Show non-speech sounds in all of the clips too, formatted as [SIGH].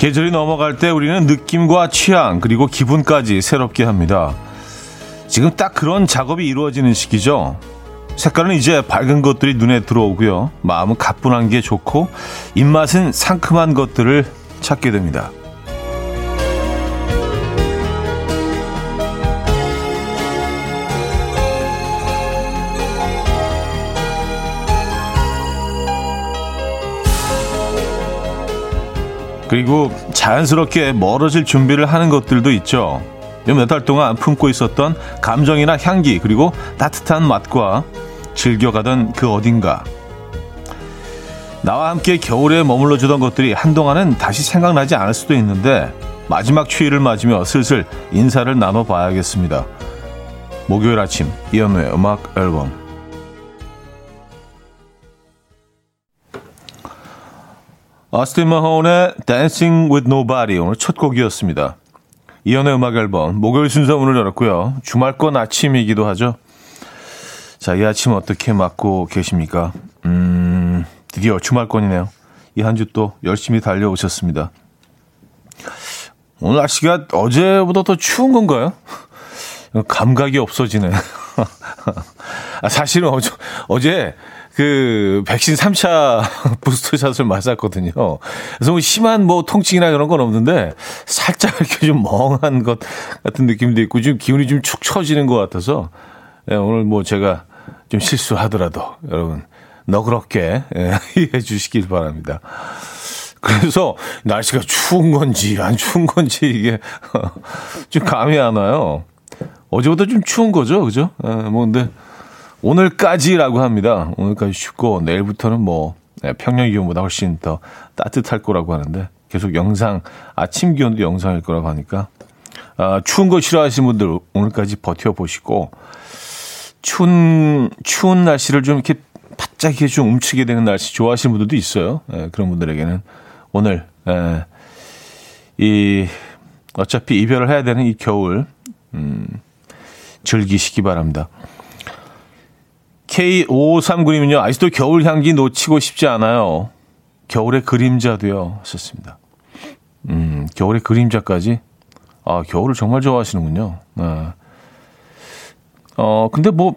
계절이 넘어갈 때 우리는 느낌과 취향 그리고 기분까지 새롭게 합니다. 지금 딱 그런 작업이 이루어지는 시기죠. 색깔은 이제 밝은 것들이 눈에 들어오고요. 마음은 가뿐한 게 좋고 입맛은 상큼한 것들을 찾게 됩니다. 그리고 자연스럽게 멀어질 준비를 하는 것들도 있죠. 몇 달 동안 품고 있었던 감정이나 향기 그리고 따뜻한 맛과 즐겨가던 그 어딘가 나와 함께 겨울에 머물러 주던 것들이 한동안은 다시 생각나지 않을 수도 있는데 마지막 추위를 맞으며 슬슬 인사를 나눠 봐야겠습니다. 목요일 아침 이연우의 음악 앨범 어스틴 마혼의 Dancing with Nobody 오늘 첫 곡이었습니다. 이연의 음악 앨범 목요일 순서 문을 열었고요. 주말권 아침이기도 하죠. 자, 이 아침 어떻게 맞고 계십니까? 음, 드디어 주말권이네요. 이 한 주 또 열심히 달려오셨습니다. 오늘 날씨가 어제보다 더 추운 건가요? 감각이 없어지네. [LAUGHS] 아, 사실은 어제, 어제 그 백신 3차 [LAUGHS] 부스터샷을 맞았거든요. 그래서 뭐 심한 뭐 통증이나 그런 건 없는데 살짝 이렇게 좀 멍한 것 같은 느낌도 있고 좀 기운이 좀 축 처지는 것 같아서 네, 오늘 뭐 제가 좀 실수하더라도 여러분 너그럽게 예, [LAUGHS] 이해해 주시길 바랍니다. 그래서 날씨가 추운 건지 안 추운 건지 이게 [LAUGHS] 좀 감이 안 와요. 어제보다 좀 추운 거죠, 그죠? 예, 뭐 근데 오늘까지라고 합니다. 오늘까지 춥고 내일부터는 뭐 네, 평년 기온보다 훨씬 더 따뜻할 거라고 하는데 계속 영상 아침 기온도 영상일 거라고 하니까 아, 추운 거 싫어하시는 분들 오늘까지 버텨 보시고 추운 추운 날씨를 좀 이렇게 바짝 이렇게 좀 움츠게 되는 날씨 좋아하시는 분들도 있어요. 예, 그런 분들에게는 오늘 예, 이 어차피 이별을 해야 되는 이 겨울 음, 즐기시기 바랍니다. K5539님은요, 아직도 겨울 향기 놓치고 싶지 않아요. 겨울의 그림자도요, 하셨습니다. 음, 겨울의 그림자까지? 아, 겨울을 정말 좋아하시는군요. 네. 어, 근데 뭐,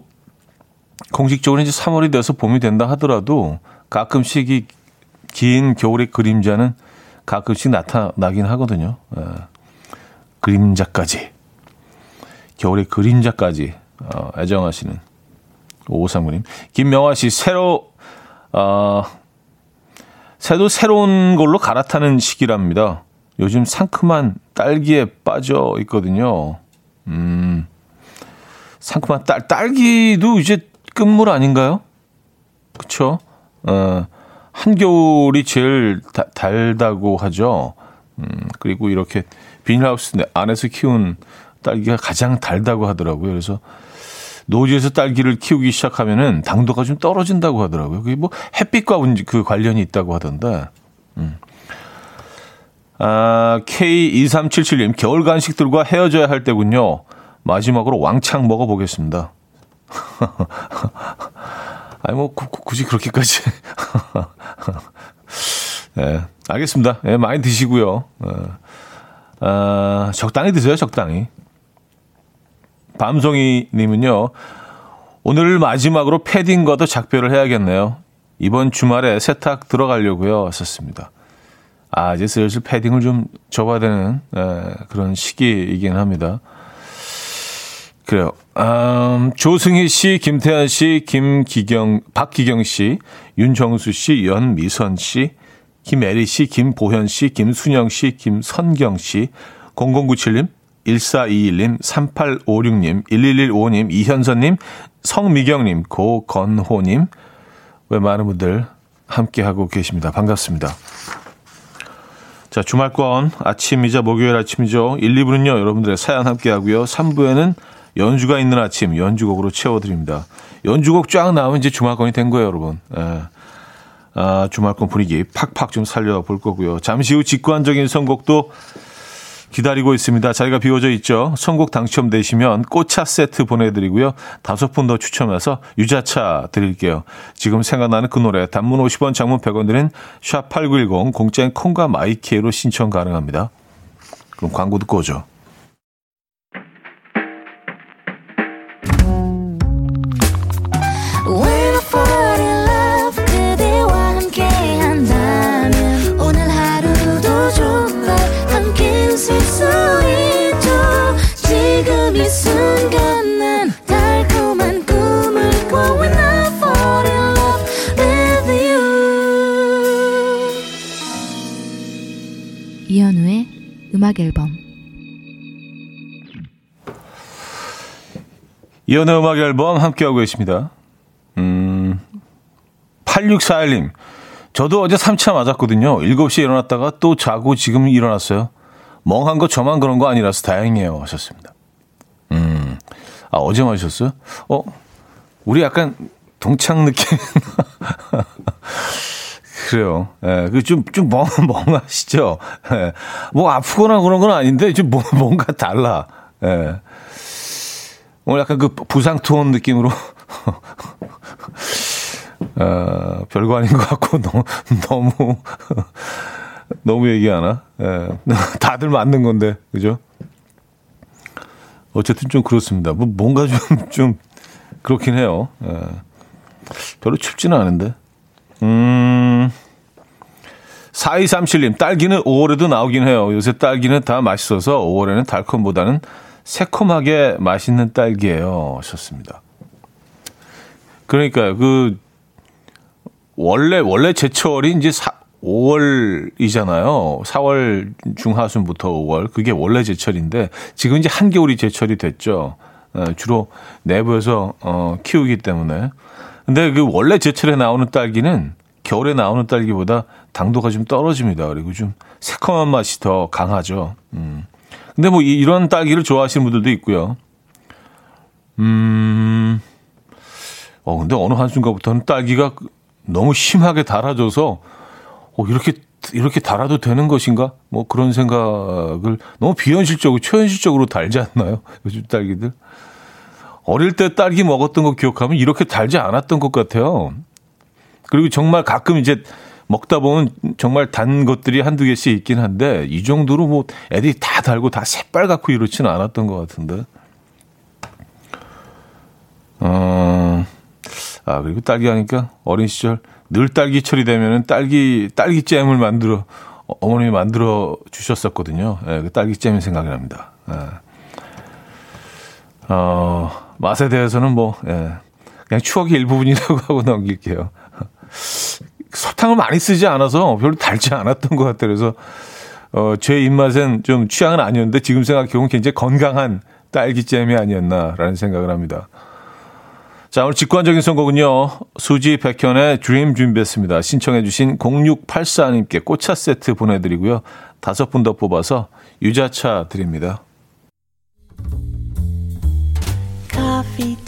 공식적으로 이제 3월이 돼서 봄이 된다 하더라도 가끔씩 이 긴 겨울의 그림자는 가끔씩 나타나긴 하거든요. 네. 그림자까지. 겨울의 그림자까지, 어, 애정하시는 오삼구님. 김명화 씨, 새로, 어, 새도 새로운 걸로 갈아타는 시기랍니다. 요즘 상큼한 딸기에 빠져 있거든요. 음, 상큼한 딸, 딸기도 이제 끝물 아닌가요? 그쵸? 어, 한겨울이 제일 다, 달다고 하죠. 음, 그리고 이렇게 비닐하우스 안에서 키운 딸기가 가장 달다고 하더라고요. 그래서 노지에서 딸기를 키우기 시작하면은 당도가 좀 떨어진다고 하더라고요. 그게 뭐 햇빛과 그 관련이 있다고 하던데. 음. 아, K2377님, 겨울 간식들과 헤어져야 할 때군요. 마지막으로 왕창 먹어보겠습니다. [LAUGHS] 아니, 뭐, 구, 굳이 그렇게까지. 네, [LAUGHS] 알겠습니다. 네, 많이 드시고요. 어, 아, 적당히 드세요, 적당히. 밤송이님은요, 오늘 마지막으로 패딩과도 작별을 해야겠네요. 이번 주말에 세탁 들어가려고요. 썼습니다. 아, 이제 슬슬 패딩을 좀 접어야 되는 에, 그런 시기이긴 합니다. 그래요. 음, 조승희 씨, 김태현 씨, 김기경, 박기경 씨, 윤정수 씨, 연미선 씨, 김애리 씨, 김보현 씨, 김순영 씨, 김선경 씨, 0097님, 1421님, 3856님, 1115님, 이현선님, 성미경님, 고건호님, 왜 많은 분들 함께하고 계십니다. 반갑습니다. 자, 주말권 아침이자 목요일 아침이죠. 1, 2부는요, 여러분들의 사연 함께하고요. 3부에는 연주가 있는 아침, 연주곡으로 채워드립니다. 연주곡 쫙 나오면 이제 주말권이 된 거예요, 여러분. 예. 아, 주말권 분위기 팍팍 좀 살려볼 거고요. 잠시 후 직관적인 선곡도 기다리고 있습니다. 자리가 비워져 있죠. 선곡 당첨되시면 꽃차 세트 보내드리고요. 다섯 분 더 추첨해서 유자차 드릴게요. 지금 생각나는 그 노래 단문 50원 장문 100원 드린 샵8910 공짜인 콩과 마이키로 신청 가능합니다. 그럼 광고 듣고 오죠. 음악 앨범 이연의 음악 앨범 함께하고 계십니다. 음, 8641님. 저도 어제 3차 맞았거든요. 7시에 일어났다가 또 자고 지금 일어났어요. 멍한 거 저만 그런 거 아니라서 다행이에요. 하셨습니다. 음, 아, 어제 마셨어요? 어, 우리 약간 동창 느낌. [LAUGHS] 그래요. 예, 그 좀, 좀 멍, [LAUGHS] 멍하시죠? 예. 뭐 아프거나 그런 건 아닌데 좀 뭐, [LAUGHS] 뭔가 달라. 예. 오늘 약간 그 부상 투혼 느낌으로. 어, [LAUGHS] 별거 아닌 것 같고 너무, 너무, 너무 얘기하나? 예. 다들 맞는 건데, 그죠? 어쨌든 좀 그렇습니다. 뭐 뭔가 좀, 좀, 그렇긴 해요. 예. 별로 춥지는 않은데. 음, 4237님, 딸기는 5월에도 나오긴 해요. 요새 딸기는 다 맛있어서 5월에는 달콤보다는 새콤하게 맛있는 딸기예요. 하셨습니다. 그러니까 그 원래 원래 제철이 이제 4, 5월이잖아요. 4월 중하순부터 5월 그게 원래 제철인데 지금 이제 한겨울이 제철이 됐죠. 어, 주로 내부에서 어, 키우기 때문에. 근데 그 원래 제철에 나오는 딸기는 겨울에 나오는 딸기보다 당도가 좀 떨어집니다. 그리고 좀 새콤한 맛이 더 강하죠. 음. 근데 뭐 이, 런 딸기를 좋아하시는 분들도 있고요. 음. 어, 근데 어느 한순간부터는 딸기가 너무 심하게 달아져서 어, 이렇게 이렇게 달아도 되는 것인가? 뭐 그런 생각을 너무 비현실적으로 초현실적으로 달지 않나요? 요즘 딸기들. 어릴 때 딸기 먹었던 거 기억하면 이렇게 달지 않았던 것 같아요. 그리고 정말 가끔 이제 먹다 보면 정말 단 것들이 한두 개씩 있긴 한데 이 정도로 뭐 애들이 다 달고 다 새빨갛고 이렇지는 않았던 것 같은데. 어, 아, 그리고 딸기 하니까 어린 시절 늘 딸기철이 되면은 딸기, 딸기잼을 만들어, 어머님이 만들어 주셨었거든요. 예, 그 딸기잼이 생각이 납니다. 예. 어, 맛에 대해서는 뭐, 예, 그냥 추억의 일부분이라고 [LAUGHS] 하고 넘길게요. 설탕을 많이 쓰지 않아서 별로 달지 않았던 것 같아요. 그래서 어, 제 입맛엔 좀 취향은 아니었는데 지금 생각해보면 굉장히 건강한 딸기잼이 아니었나라는 생각을 합니다. 자, 오늘 직관적인 선곡은요. 수지 백현의 드림 준비했습니다. 신청해주신 0684님께 꽃차 세트 보내드리고요. 다섯 분 더 뽑아서 유자차 드립니다.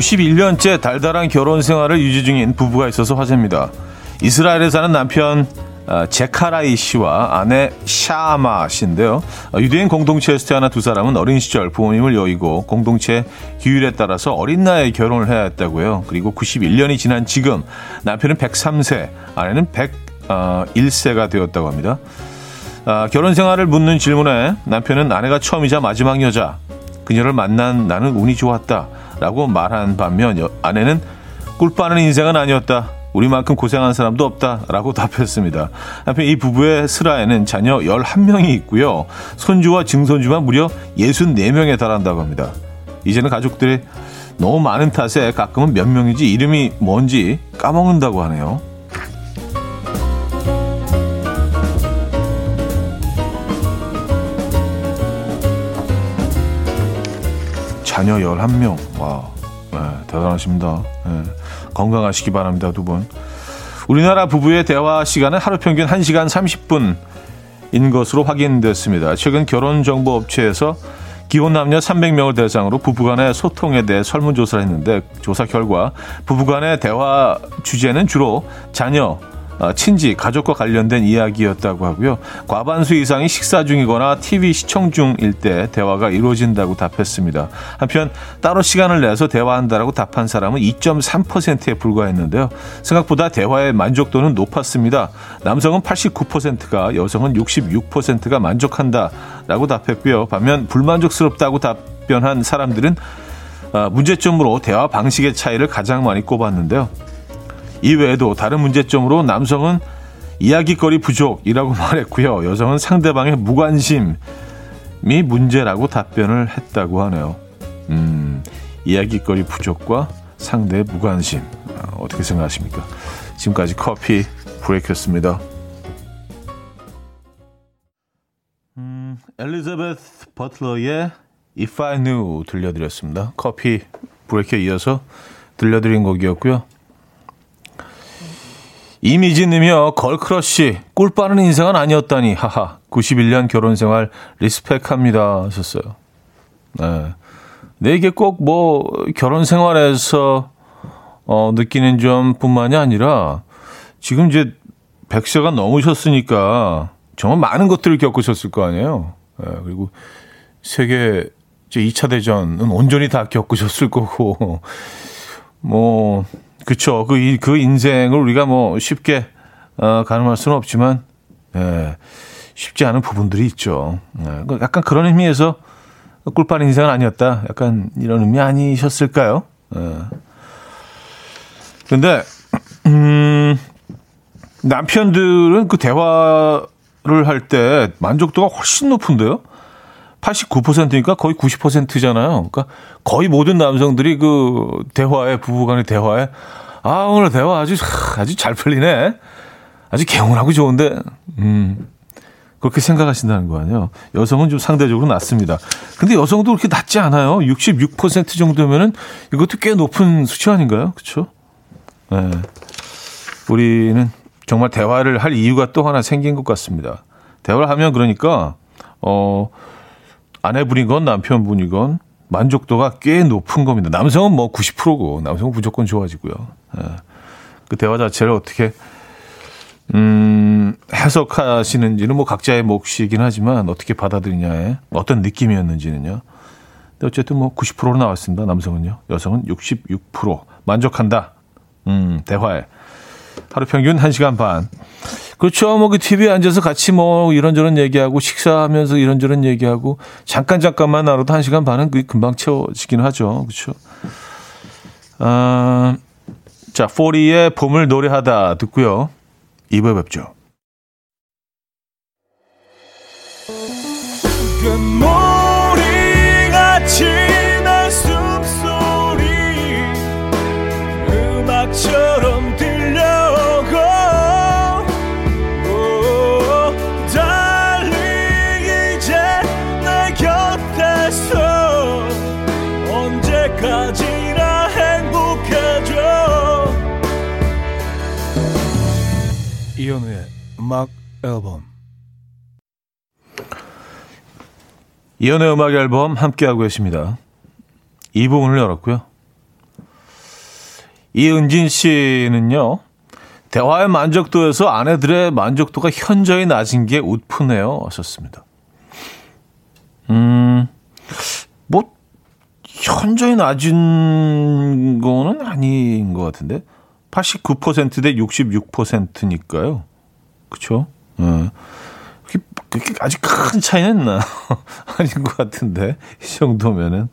91년째 달달한 결혼 생활을 유지 중인 부부가 있어서 화제입니다. 이스라엘에 사는 남편 아, 제카라이 씨와 아내 샤마 씨인데요. 유대인 공동체에서 태어난 두 사람은 어린 시절 부모님을 여의고 공동체 규율에 따라서 어린 나이에 결혼을 해야 했다고요. 그리고 91년이 지난 지금 남편은 103세, 아내는 101세가 되었다고 합니다. 아, 결혼 생활을 묻는 질문에 남편은 아내가 처음이자 마지막 여자, 그녀를 만난 나는 운이 좋았다. 라고 말한 반면 아내는 꿀 빠는 인생은 아니었다. 우리만큼 고생한 사람도 없다. 라고 답했습니다. 한편 이 부부의 슬하에는 자녀 11명이 있고요. 손주와 증손주만 무려 64명에 달한다고 합니다. 이제는 가족들이 너무 많은 탓에 가끔은 몇 명인지 이름이 뭔지 까먹는다고 하네요. 자녀 11명. 와, 네, 대단하십니다. 네, 건강하시기 바랍니다, 두 분. 우리나라 부부의 대화 시간은 하루 평균 1시간 30분인 것으로 확인됐습니다. 최근 결혼정보업체에서 기혼 남녀 300명을 대상으로 부부간의 소통에 대해 설문조사를 했는데 조사 결과 부부간의 대화 주제는 주로 자녀, 어, 친지, 가족과 관련된 이야기였다고 하고요. 과반수 이상이 식사 중이거나 TV 시청 중일 때 대화가 이루어진다고 답했습니다. 한편 따로 시간을 내서 대화한다라고 답한 사람은 2.3%에 불과했는데요. 생각보다 대화의 만족도는 높았습니다. 남성은 89%가 여성은 66%가 만족한다라고 답했고요. 반면 불만족스럽다고 답변한 사람들은 어, 문제점으로 대화 방식의 차이를 가장 많이 꼽았는데요. 이 외에도 다른 문제점으로 남성은 이야기거리 부족이라고 [LAUGHS] 말했고요. 여성은 상대방의 무관심이 문제라고 답변을 했다고 하네요. 음, 이야기거리 부족과 상대의 무관심. 아, 어떻게 생각하십니까? 지금까지 커피 브레이크였습니다. 음, 엘리자베스 버틀러의 If I Knew 들려드렸습니다. 커피 브레이크에 이어서 들려드린 곡이었고요. 이미지님이요, 걸크러쉬, 꿀 빠는 인생은 아니었다니, 하하. 91년 결혼 생활 respect 합니다. 하셨어요. 네. 네, 이게 꼭 뭐, 결혼 생활에서, 어, 느끼는 점 뿐만이 아니라, 지금 이제 100세가 넘으셨으니까, 정말 많은 것들을 겪으셨을 거 아니에요. 네, 그리고 세계 제 2차 대전은 온전히 다 겪으셨을 거고, 뭐, 그쵸. 그, 그 인생을 우리가 뭐 쉽게, 어, 가늠할 수는 없지만, 예, 쉽지 않은 부분들이 있죠. 예, 그 약간 그런 의미에서 꿀빨 인생은 아니었다. 약간 이런 의미 아니셨을까요? 예. 근데, 음, 남편들은 그 대화를 할 때 만족도가 훨씬 높은데요? 89%니까 거의 90%잖아요. 그러니까 거의 모든 남성들이 그 대화에 부부간의 대화에 아 오늘 대화 아주 아주 잘 풀리네. 아주 개운하고 좋은데 음. 그렇게 생각하신다는 거 아니에요. 여성은 좀 상대적으로 낮습니다. 근데 여성도 그렇게 낮지 않아요. 66% 정도면은 이것도 꽤 높은 수치 아닌가요? 그렇죠? 네. 우리는 정말 대화를 할 이유가 또 하나 생긴 것 같습니다. 대화를 하면 그러니까 어 아내분이건 남편분이건 만족도가 꽤 높은 겁니다. 남성은 뭐 90%고 남성은 무조건 좋아지고요. 예. 그 대화 자체를 어떻게 음, 해석하시는지는 뭐 각자의 몫이긴 하지만 어떻게 받아들이냐에 어떤 느낌이었는지는요. 근데 어쨌든 뭐 90%로 나왔습니다. 남성은요. 여성은 66% 만족한다. 음, 대화에. 하루 평균 1시간 반. 그렇죠. 뭐 그 TV에 앉아서 같이 뭐 이런저런 얘기하고 식사하면서 이런저런 얘기하고 잠깐 잠깐만 나눠도 한 시간 반은 그 금방 채워지긴 하죠. 그렇죠. 아, 자, 40의 봄을 노래하다 듣고요. 2부에 뵙죠. 이현우의 음악 앨범 이현우의 음악 앨범 함께하고 계십니다. 이 부분을 열었고요. 이은진 씨는요. 대화의 만족도에서 아내들의 만족도가 현저히 낮은 게 웃프네요. 하셨습니다. 음, 뭐, 현저히 낮은 거는 아닌 것 같은데. 89%대 66%니까요. 그쵸? 예. 그게 아직 큰 차이는 나. [LAUGHS] 아닌 것 같은데. 이 정도면은.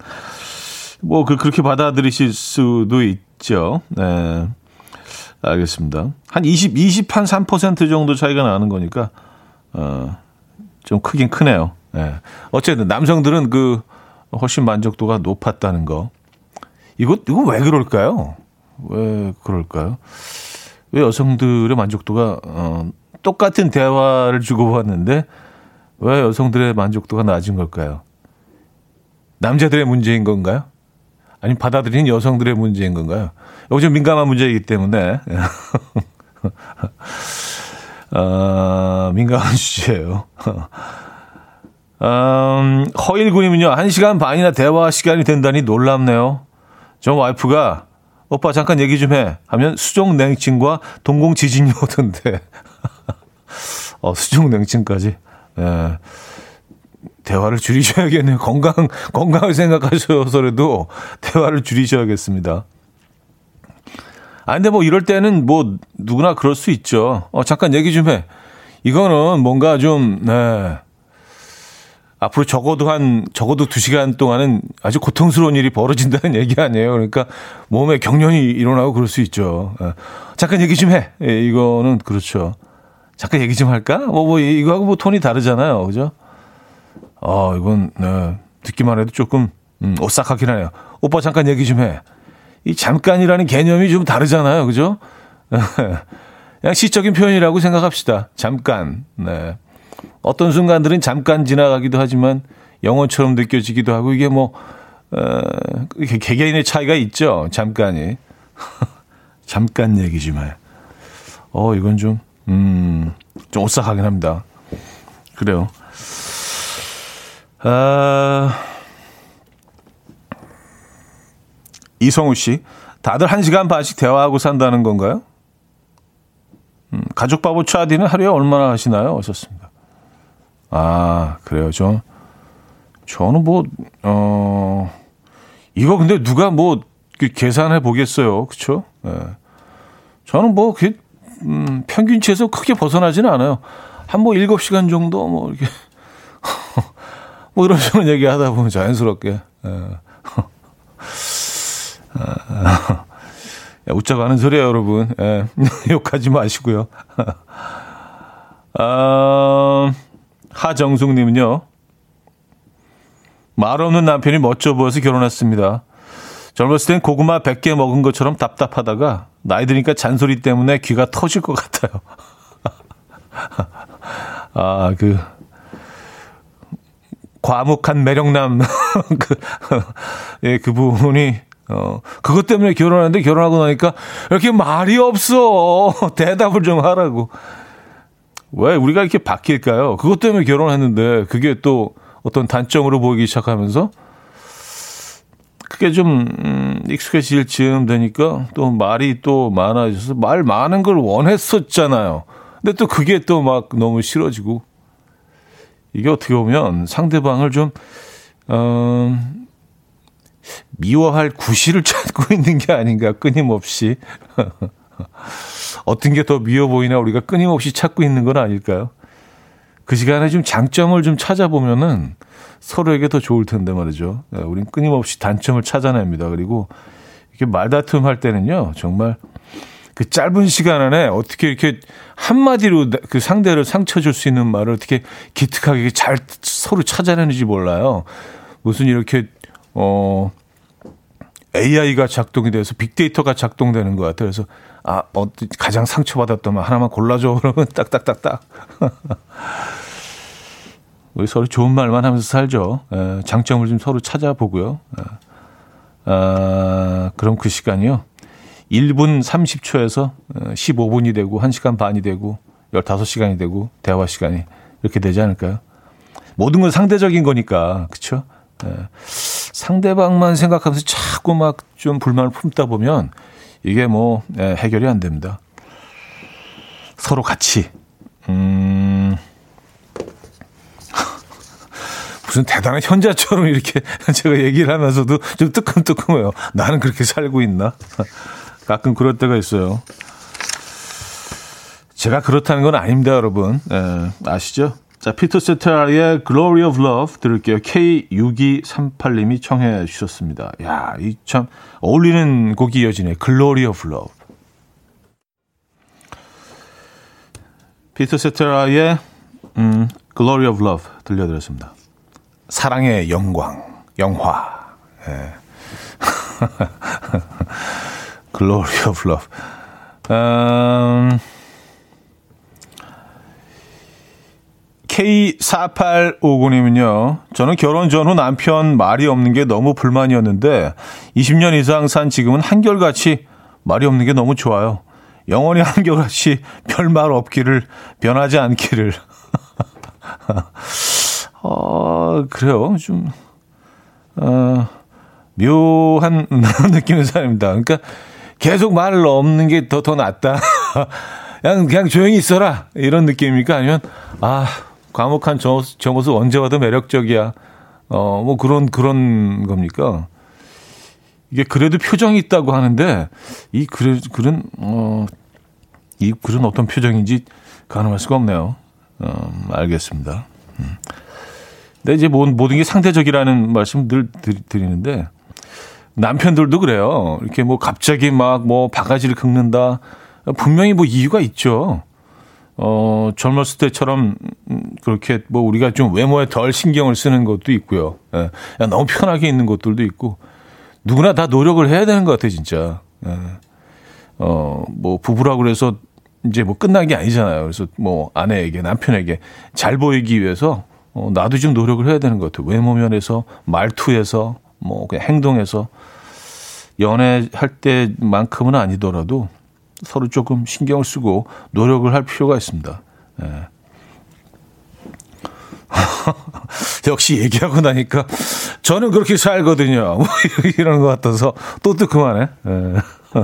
뭐, 그, 그렇게 받아들이실 수도 있죠. 네. 알겠습니다. 한 20, 20, 한 3% 정도 차이가 나는 거니까, 어, 좀 크긴 크네요. 네. 어쨌든 남성들은 그 훨씬 만족도가 높았다는 거. 이거, 이거 왜 그럴까요? 왜 그럴까요? 왜 여성들의 만족도가 어, 똑같은 대화를 주고받는데 왜 여성들의 만족도가 낮은 걸까요? 남자들의 문제인 건가요? 아니면 받아들이는 여성들의 문제인 건가요? 이거 좀 민감한 문제이기 때문에. 어, [LAUGHS] 민감한 [LAUGHS] 주제예요. 음, 허일군님은요, 한 시간 반이나 대화 시간이 된다니 놀랍네요. 저 와이프가, 오빠 잠깐 얘기 좀 해. 하면 수족 냉증과 동공 지진이 오던데. [LAUGHS] 어, 수족 냉증까지. 예. 대화를 줄이셔야겠네요. 건강, 건강을 생각하셔서라도 대화를 줄이셔야겠습니다. 아, 근데 뭐 이럴 때는 뭐 누구나 그럴 수 있죠. 어, 잠깐 얘기 좀 해. 이거는 뭔가 좀, 네. 앞으로 적어도 한, 적어도 두 시간 동안은 아주 고통스러운 일이 벌어진다는 [LAUGHS] 얘기 아니에요. 그러니까 몸에 경련이 일어나고 그럴 수 있죠. 네. 잠깐 얘기 좀 해. 예, 이거는 그렇죠. 잠깐 얘기 좀 할까? 뭐, 뭐, 이거하고 뭐 톤이 다르잖아요. 그죠? 어, 이건, 네. 듣기만 해도 조금, 음, 오싹하긴 하네요. 오빠 잠깐 얘기 좀 해. 이 잠깐이라는 개념이 좀 다르잖아요. 그죠? [LAUGHS] 그냥 시적인 표현이라고 생각합시다. 잠깐. 네. 어떤 순간들은 잠깐 지나가기도 하지만 영원처럼 느껴지기도 하고 이게 뭐, 어, 개개인의 차이가 있죠. 잠깐이. [LAUGHS] 잠깐 얘기 좀 해. 어, 이건 좀, 음, 좀 오싹하긴 합니다. 그래요. 아, 이성우 씨, 다들 한 시간 반씩 대화하고 산다는 건가요? 음, 가족 바보 차디는 하루에 얼마나 하시나요? 하셨습니다. 아, 그래요. 저, 저는 뭐, 어, 이거 근데 누가 뭐, 그 계산해 보겠어요. 그쵸? 예. 저는 뭐, 그, 음, 평균치에서 크게 벗어나지는 않아요. 한뭐 7시간 정도 뭐, 이렇게. [LAUGHS] 뭐 이런 식으로 얘기 하다 보면 자연스럽게. 예. 아, 웃자고 하는 소리예요, 여러분. 예, [LAUGHS] 욕하지 마시고요. [LAUGHS] 아, 하정숙님은요. 말 없는 남편이 멋져 보여서 결혼했습니다. 젊었을 땐 고구마 100개 먹은 것처럼 답답하다가 나이 드니까 잔소리 때문에 귀가 터질 것 같아요. [LAUGHS] 아, 그, 과묵한 매력남, [LAUGHS] 그, 예, 그 부분이 어, 그것 때문에 결혼했는데 결혼하고 나니까 이렇게 말이 없어. [LAUGHS] 대답을 좀 하라고. 왜 우리가 이렇게 바뀔까요? 그것 때문에 결혼했는데 그게 또 어떤 단점으로 보이기 시작하면서 그게 좀 음, 익숙해질 즈음 되니까 또 말이 또 많아져서 말 많은 걸 원했었잖아요. 근데 또 그게 또 막 너무 싫어지고 이게 어떻게 보면 상대방을 좀 어, 미워할 구실을 [LAUGHS] 찾고 있는 게 아닌가 끊임없이 [LAUGHS] [LAUGHS] 어떤 게 더 미워 보이나 우리가 끊임없이 찾고 있는 건 아닐까요? 그 시간에 좀 장점을 좀 찾아보면은 서로에게 더 좋을 텐데 말이죠. 네, 우린 끊임없이 단점을 찾아냅니다. 그리고 이렇게 말다툼 할 때는요, 정말 그 짧은 시간 안에 어떻게 이렇게 한마디로 그 상대를 상처 줄 수 있는 말을 어떻게 기특하게 잘 서로 찾아내는지 몰라요. 무슨 이렇게 어, AI가 작동이 돼서 빅데이터가 작동되는 것 같아요. 그래서, 아, 어, 가장 상처받았던 말 하나만 골라줘. [LAUGHS] 그러면 딱딱딱딱. 우리 서로 좋은 말만 하면서 살죠. 에, 장점을 좀 서로 찾아보고요. 에, 아, 그럼 그 시간이요. 1분 30초에서 15분이 되고 1시간 반이 되고 15시간이 되고 대화 시간이 이렇게 되지 않을까요? 모든 건 상대적인 거니까. 그렇죠? 예. 상대방만 생각하면서 자꾸 막 좀 불만을 품다 보면 이게 뭐 예, 해결이 안 됩니다. 서로 같이 음 [LAUGHS] 무슨 대단한 현자처럼 이렇게 [LAUGHS] 제가 얘기를 하면서도 좀 뜨끔뜨끔해요. 나는 그렇게 살고 있나? [LAUGHS] 가끔 그럴 때가 있어요. 제가 그렇다는 건 아닙니다, 여러분. 예, 아시죠? 자, 피터 세타의 Glory of Love 들을게요. K6238님이 청해 주셨습니다. 야, 이 참 어울리는 곡이 이어지네. Glory of Love. 피터 세타의 음, Glory of Love 들려드렸습니다. 사랑의 영광, 영화. 예. [LAUGHS] Glory of Love. K4859님은요, 저는 결혼 전후 남편 말이 없는 게 너무 불만이었는데, 20년 이상 산 지금은 한결같이 말이 없는 게 너무 좋아요. 영원히 한결같이 별말 없기를, 변하지 않기를. [LAUGHS] 어, 그래요. 좀, 어, 묘한 [LAUGHS] 느낌의 사람입니다. 그러니까 계속 말 없는 게 더, 더 낫다. [LAUGHS] 그냥, 그냥 조용히 있어라. 이런 느낌입니까? 아니면, 아, 과묵한 모습 언제 와도 매력적이야. 어, 뭐 그런, 그런 겁니까? 이게 그래도 표정이 있다고 하는데, 이 그래, 그런, 어, 이 그런 어떤 표정인지 가늠할 수가 없네요. 어, 알겠습니다. 음. 근데 이제 모든 게 상대적이라는 말씀 늘 드리는데, 남편들도 그래요. 이렇게 뭐 갑자기 막 뭐 바가지를 긁는다. 분명히 뭐 이유가 있죠. 어, 젊었을 때처럼 그렇게 뭐 우리가 좀 외모에 덜 신경을 쓰는 것도 있고요. 예. 너무 편하게 있는 것들도 있고 누구나 다 노력을 해야 되는 것 같아 진짜. 예. 어, 뭐 부부라고 그래서 이제 뭐 끝난 게 아니잖아요. 그래서 뭐 아내에게 남편에게 잘 보이기 위해서 어, 나도 좀 노력을 해야 되는 것 같아요. 외모 면에서 말투에서 뭐 그냥 행동에서 연애할 때만큼은 아니더라도 서로 조금 신경을 쓰고 노력을 할 필요가 있습니다. 예. [LAUGHS] 역시 얘기하고 나니까 저는 그렇게 살거든요. [LAUGHS] 뭐 이런 것 같아서 또 뜨끔하네. 예. [LAUGHS]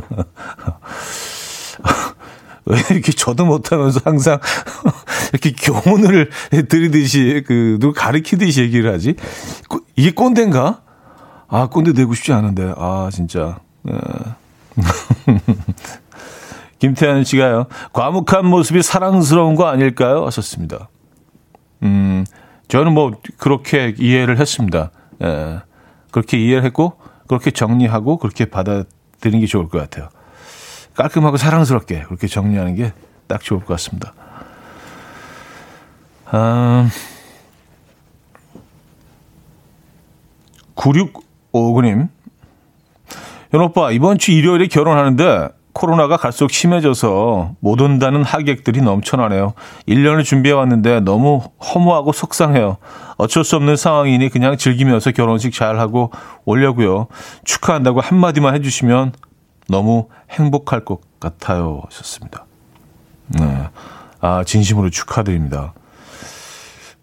왜 이렇게 저도 못하면서 항상 이렇게 교훈을 드리듯이 그 누구 가르치듯이 얘기를 하지? 이게 꼰대인가? 아 꼰대 되고 싶지 않은데 아 진짜. 예. 김태현 씨가요. 과묵한 모습이 사랑스러운 거 아닐까요? 하셨습니다. 음, 저는 뭐 그렇게 이해를 했습니다. 예, 그렇게 이해를 했고 그렇게 정리하고 그렇게 받아들이는 게 좋을 것 같아요. 깔끔하고 사랑스럽게 그렇게 정리하는 게 딱 좋을 것 같습니다. 아, 9659님. 현 오빠, 이번 주 일요일에 결혼하는데 코로나가 갈수록 심해져서 못 온다는 하객들이 넘쳐나네요. 1년을 준비해 왔는데 너무 허무하고 속상해요. 어쩔 수 없는 상황이니 그냥 즐기면서 결혼식 잘 하고 오려고요. 축하한다고 한마디만 해주시면 너무 행복할 것 같아요. 하셨습니다. 네. 아, 진심으로 축하드립니다.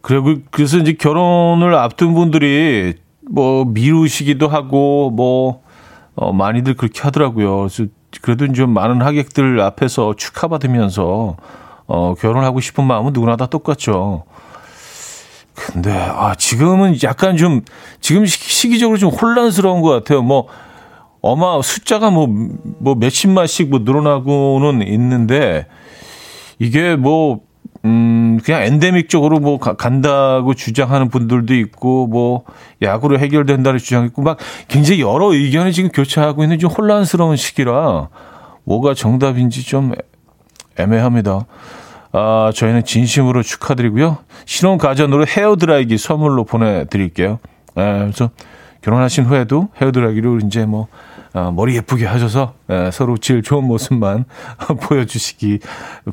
그리고 그래서 이제 결혼을 앞둔 분들이 뭐 미루시기도 하고 뭐 어, 많이들 그렇게 하더라고요. 그래서 그래도 좀 많은 하객들 앞에서 축하받으면서 어, 결혼하고 싶은 마음은 누구나 다 똑같죠. 근데 아 지금은 약간 좀 지금 시기적으로 좀 혼란스러운 것 같아요. 뭐 어마 숫자가 뭐 뭐 몇십만씩 뭐 늘어나고는 있는데 이게 뭐 음, 그냥 엔데믹적으로 뭐 가, 간다고 주장하는 분들도 있고, 뭐, 약으로 해결된다는 주장이 있고, 막 굉장히 여러 의견이 지금 교차하고 있는 좀 혼란스러운 시기라, 뭐가 정답인지 좀 애매합니다. 아, 저희는 진심으로 축하드리고요. 신혼 가전으로 헤어드라이기 선물로 보내드릴게요. 아, 그래서 결혼하신 후에도 헤어드라이기로 이제 뭐, 아, 머리 예쁘게 하셔서 예, 서로 제일 좋은 모습만 [LAUGHS] 보여주시기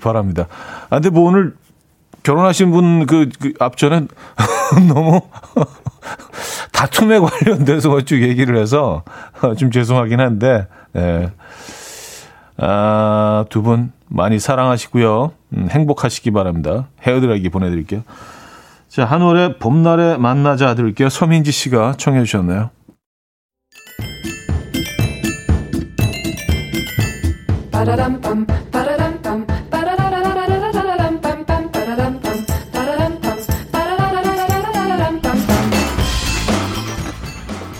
바랍니다. 아, 근데 뭐 오늘 결혼하신 분 그, 그 앞전에 [LAUGHS] 너무 [LAUGHS] 다툼에 관련돼서 쭉 얘기를 해서 좀 죄송하긴 한데, 예. 아, 두 분 많이 사랑하시고요. 음, 행복하시기 바랍니다. 헤어드라이기 보내드릴게요. 자, 한올의 봄날에 만나자 들을게요. 서민지 씨가 청해 주셨네요.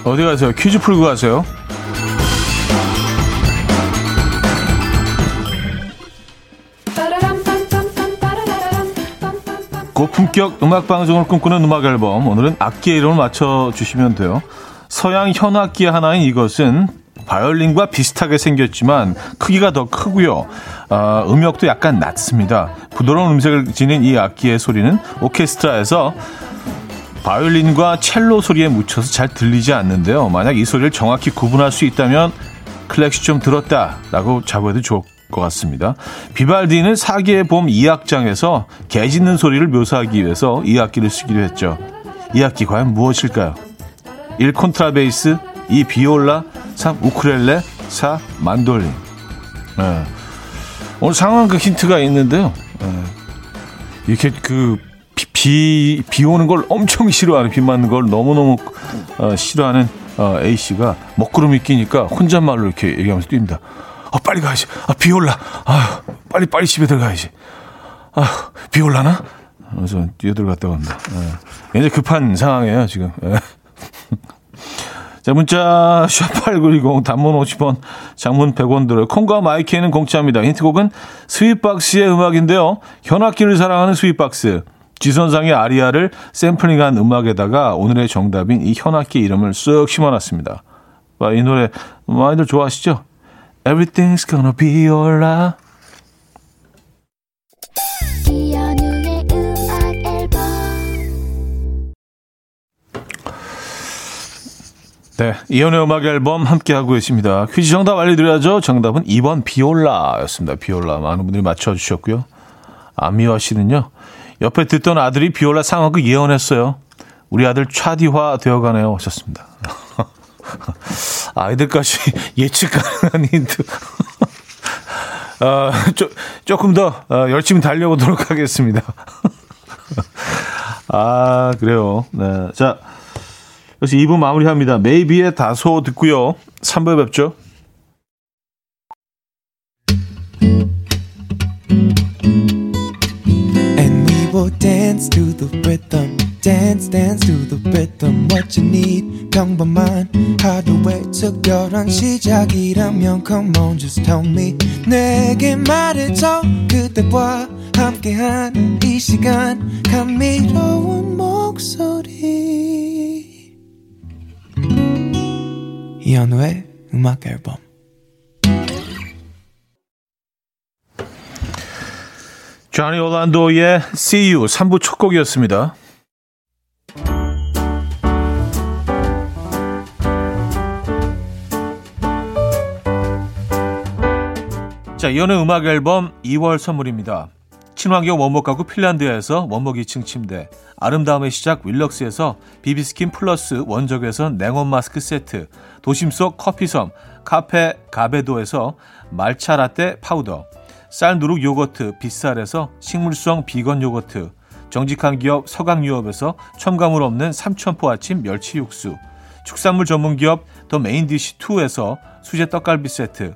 어디 가세요? 퀴즈 풀고 가세요. 고품격 음악 방송을 꿈꾸는 음악 앨범. 오늘은 악기의 이름을 맞춰 주시면 돼요. 서양 현악기 하나인 이것은 바이올린과 비슷하게 생겼지만 크기가 더 크고요. 어, 음역도 약간 낮습니다. 부드러운 음색을 지닌 이 악기의 소리는 오케스트라에서 바이올린과 첼로 소리에 묻혀서 잘 들리지 않는데요. 만약 이 소리를 정확히 구분할 수 있다면 클래식 좀 들었다라고 자부해도 좋, 것 같습니다. 비발디는 사기의 봄 2악장에서 개 짖는 소리를 묘사하기 위해서 이 악기를 쓰기로 했죠. 이 악기 과연 무엇일까요? 1. 콘트라베이스 2. 비올라 3. 우크렐레 4. 만돌린 네. 오늘 상황 그 힌트가 있는데요. 네. 이렇게 그 비, 비 오는 걸 엄청 싫어하는, 비 맞는 걸 너무너무 어, 싫어하는 어, A씨가 먹구름이 끼니까 혼잣말로 이렇게 얘기하면서 뜁니다. 아, 빨리 가야지. 아, 비 올라. 아, 빨리, 빨리 집에 들어가야지. 아, 비 올라나? 그래서 뛰어들어갔다 온다. 예. 이제 급한 상황이에요, 지금. 예. 자, 문자, [LAUGHS] 샵8910, 단문 50원, 장문 100원 들어요. 콩과 마이케이는 공짜입니다. 힌트곡은 스윗박스의 음악인데요. 현악기를 사랑하는 스윗박스. G선상의 아리아를 샘플링한 음악에다가 오늘의 정답인 이 현악기 이름을 쓱 심어놨습니다. 이 노래 많이들 좋아하시죠? Everything's gonna be alright. 네, 이연의 음악 앨범 함께하고 계십니다. 퀴즈 정답 알려드려야죠. 정답은 2번 비올라였습니다. 비올라. 많은 분들이 맞춰주셨고요. 아미화 씨는요. 옆에 듣던 아들이 비올라 상황을 예언했어요. 우리 아들 차디화 되어가네요. 하셨습니다. [LAUGHS] 아이들까지 [LAUGHS] 예측 가능한 힌트. 어, [LAUGHS] 조, 조금 더 어, 열심히 달려보도록 하겠습니다. 아, 그래요. 네. 자, 그래서 2부 마무리합니다. 메이비의 다소 듣고요. 3부에 뵙죠. 함께한 이 시간. 감미로운 목소리. 이현우의 음악 앨범. 조니 올란도의 See You 3부 첫 곡이었습니다. 자, 이현우의 음악 앨범 2월 선물입니다. 친환경 원목 가구 핀란드에서 원목 2층 침대, 아름다움의 시작 윌럭스에서 비비스킨 플러스 원적외선 냉온 마스크 세트, 도심 속 커피섬 카페 가베도에서 말차 라떼 파우더, 쌀 누룩 요거트 빗살에서 식물성 비건 요거트 정직한 기업 서강유업에서 첨가물 없는 삼천포 아침 멸치 육수 축산물 전문 기업 더 메인디시2에서 수제 떡갈비 세트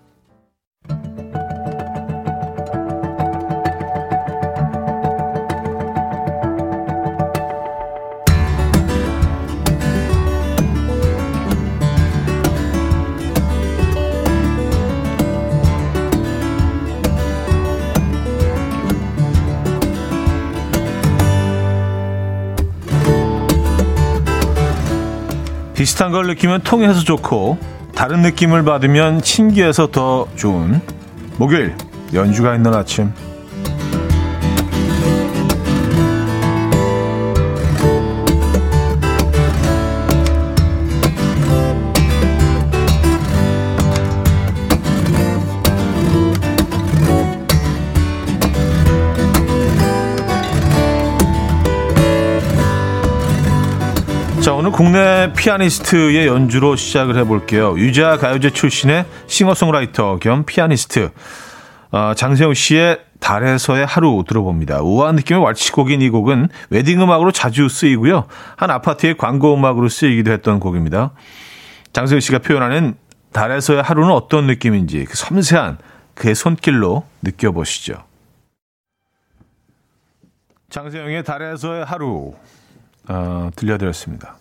비슷한 걸 느끼면 통해서 좋고 다른 느낌을 받으면 신기해서 더 좋은 목요일 연주가 있는 아침 국내 피아니스트의 연주로 시작을 해볼게요. 유재하 가요제 출신의 싱어송라이터 겸 피아니스트 어, 장세용 씨의 달에서의 하루 들어봅니다. 우아한 느낌의 왈츠곡인 이 곡은 웨딩 음악으로 자주 쓰이고요. 한 아파트의 광고 음악으로 쓰이기도 했던 곡입니다. 장세용 씨가 표현하는 달에서의 하루는 어떤 느낌인지 그 섬세한 그의 손길로 느껴보시죠. 장세영의 달에서의 하루 어, 들려드렸습니다.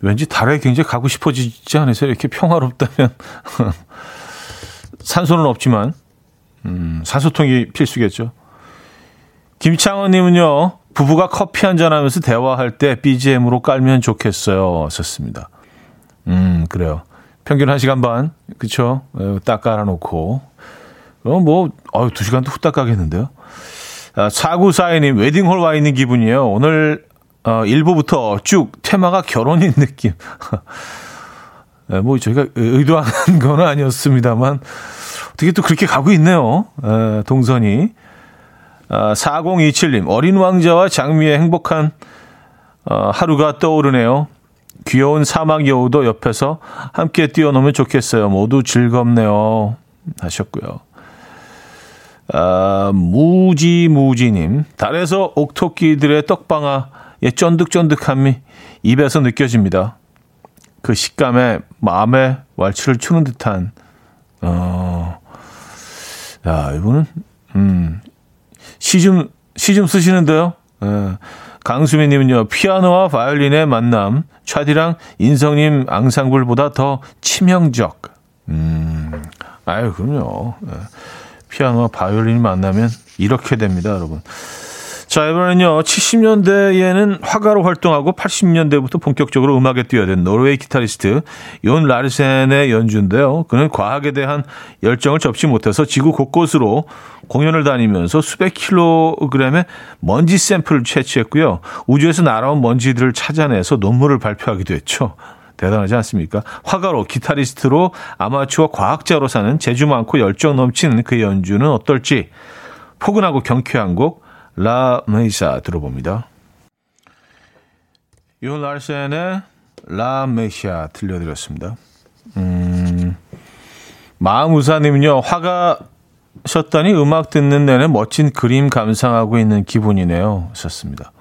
왠지 달에 굉장히 가고 싶어지지 않으세요? 이렇게 평화롭다면 [LAUGHS] 산소는 없지만 음, 산소통이 필수겠죠. 김창원님은요 부부가 커피 한잔 하면서 대화할 때 BGM으로 깔면 좋겠어요. 썼습니다. 음 그래요. 평균 1시간 반 그쵸? 딱 깔아놓고 그럼 뭐 어유 2시간도 후딱 가겠는데요. 아, 사구사이님 웨딩홀 와 있는 기분이에요. 오늘 어, 1부부터 쭉 테마가 결혼인 느낌. 네, [LAUGHS] 뭐 저희가 의도한 [LAUGHS] 건 아니었습니다만 어떻게 또 그렇게 가고 있네요. 에, 동선이. 아, 4027님 어린 왕자와 장미의 행복한 어, 하루가 떠오르네요. 귀여운 사막 여우도 옆에서 함께 뛰어노면 좋겠어요. 모두 즐겁네요. 하셨고요. 아, 무지무지님, 달에서 옥토끼들의 떡방아 의 쫀득쫀득함이 입에서 느껴집니다. 그 식감에 마음에 왈츠를 추는 듯한, 어, 야, 이분은, 음, 시 좀, 시좀 쓰시는데요? 예. 강수미님은요, 피아노와 바이올린의 만남, 차디랑 인성님 앙상블보다 더 치명적. 음, 아유, 그럼요. 예. 피아노와 바이올린이 만나면 이렇게 됩니다, 여러분. 자, 이번에는요, 70년대에는 화가로 활동하고 80년대부터 본격적으로 음악에 뛰어든 노르웨이 기타리스트 용 라르센의 연주인데요. 그는 과학에 대한 열정을 접지 못해서 지구 곳곳으로 공연을 다니면서 수백 킬로그램의 먼지 샘플을 채취했고요. 우주에서 날아온 먼지들을 찾아내서 논문을 발표하기도 했죠. 대단하지 않습니까? 화가로, 기타리스트로, 아마추어 과학자로 사는 재주 많고 열정 넘치는 그 연주는 어떨지 포근하고 경쾌한 곡 라 메이사 들어봅니다. 욘 라르센의 라 메시아 들려드렸습니다. 음, 마음우사님은요, 화가셨다니 음악 듣는 내내 멋진 그림 감상하고 있는 기분이네요. 하셨습니다.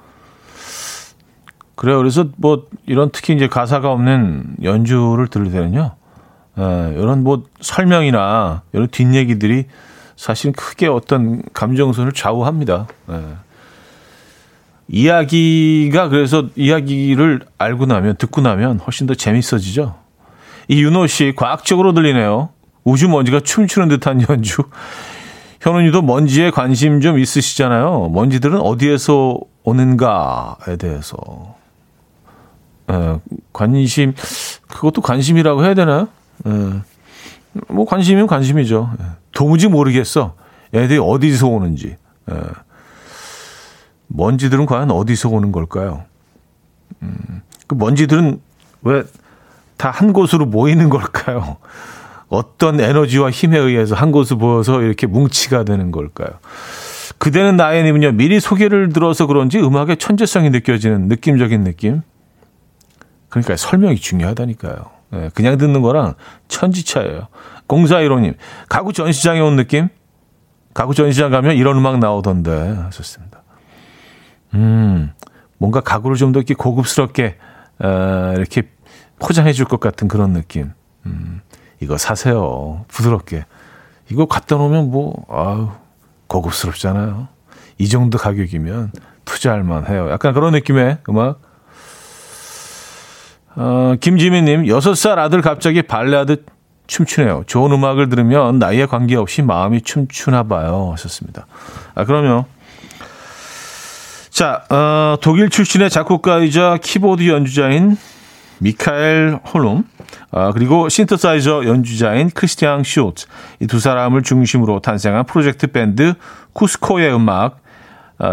그래요. 그래서 뭐 이런 특히 이제 가사가 없는 연주를 들을 때는요, 에, 이런 뭐 설명이나 이런 뒷얘기들이 사실 크게 어떤 감정선을 좌우합니다. 예. 이야기가 그래서 이야기를 알고 나면 듣고 나면 훨씬 더 재밌어지죠. 이 윤호 씨 과학적으로 들리네요. 우주 먼지가 춤추는 듯한 연주. 현우님도 먼지에 관심 좀 있으시잖아요. 먼지들은 어디에서 오는가에 대해서 에, 관심 그것도 관심이라고 해야 되나요? 에, 뭐 관심이면 관심이죠. 에. 도무지 모르겠어. 애들이 어디서 오는지. 예. 먼지들은 과연 어디서 오는 걸까요? 음, 그 먼지들은 왜 다 한 곳으로 모이는 걸까요? 어떤 에너지와 힘에 의해서 한 곳으로 모여서 이렇게 뭉치가 되는 걸까요? 그대는 나의님은요, 미리 소개를 들어서 그런지 음악의 천재성이 느껴지는 느낌적인 느낌? 그러니까 설명이 중요하다니까요. 예, 그냥 듣는 거랑 천지 차예요. 공사이로님, 가구 전시장에 온 느낌? 가구 전시장 가면 이런 음악 나오던데 하셨습니다. 음, 뭔가 가구를 좀 더 이렇게 고급스럽게 어, 이렇게 포장해 줄 것 같은 그런 느낌. 음, 이거 사세요. 부드럽게. 이거 갖다 놓으면 뭐, 아유, 고급스럽잖아요. 이 정도 가격이면 투자할 만해요. 약간 그런 느낌의 음악. 어, 김지민님, 6살 아들 갑자기 발레하듯 춤추네요. 좋은 음악을 들으면 나이에 관계없이 마음이 춤추나 봐요. 하셨습니다. 아, 그럼요. 자, 어, 독일 출신의 작곡가이자 키보드 연주자인 미카엘 홀름, 어, 그리고 신터사이저 연주자인 크리스티앙 쇼트, 이 두 사람을 중심으로 탄생한 프로젝트 밴드 쿠스코의 음악, 어,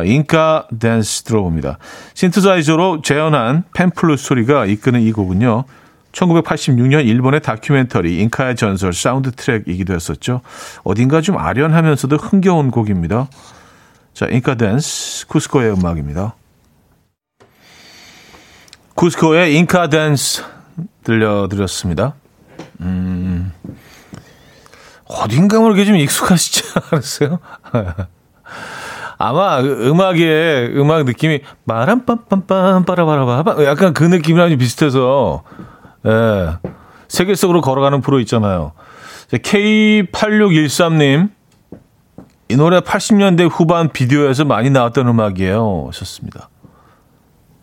Inca Dance 들어봅니다. 신터사이저로 재현한 팬플루트 소리가 이끄는 이 곡은요. 1986년 일본의 다큐멘터리 잉카의 전설 사운드 트랙이기도 했었죠. 어딘가 좀 아련하면서도 흥겨운 곡입니다. 자, 잉카 댄스 쿠스코의 음악입니다. 쿠스코의 인카 댄스 들려드렸습니다. 음, 어딘가 모르게 좀 익숙하시지 않았어요? [LAUGHS] 아마 음악의 음악 느낌이 마람 빰빰빰 빠라바라바 약간 그 느낌이랑 좀 비슷해서 예. 세계 속으로 걸어가는 프로 있잖아요. K8613님 이 노래 80년대 후반 비디오에서 많이 나왔던 음악이에요. 하셨습니다.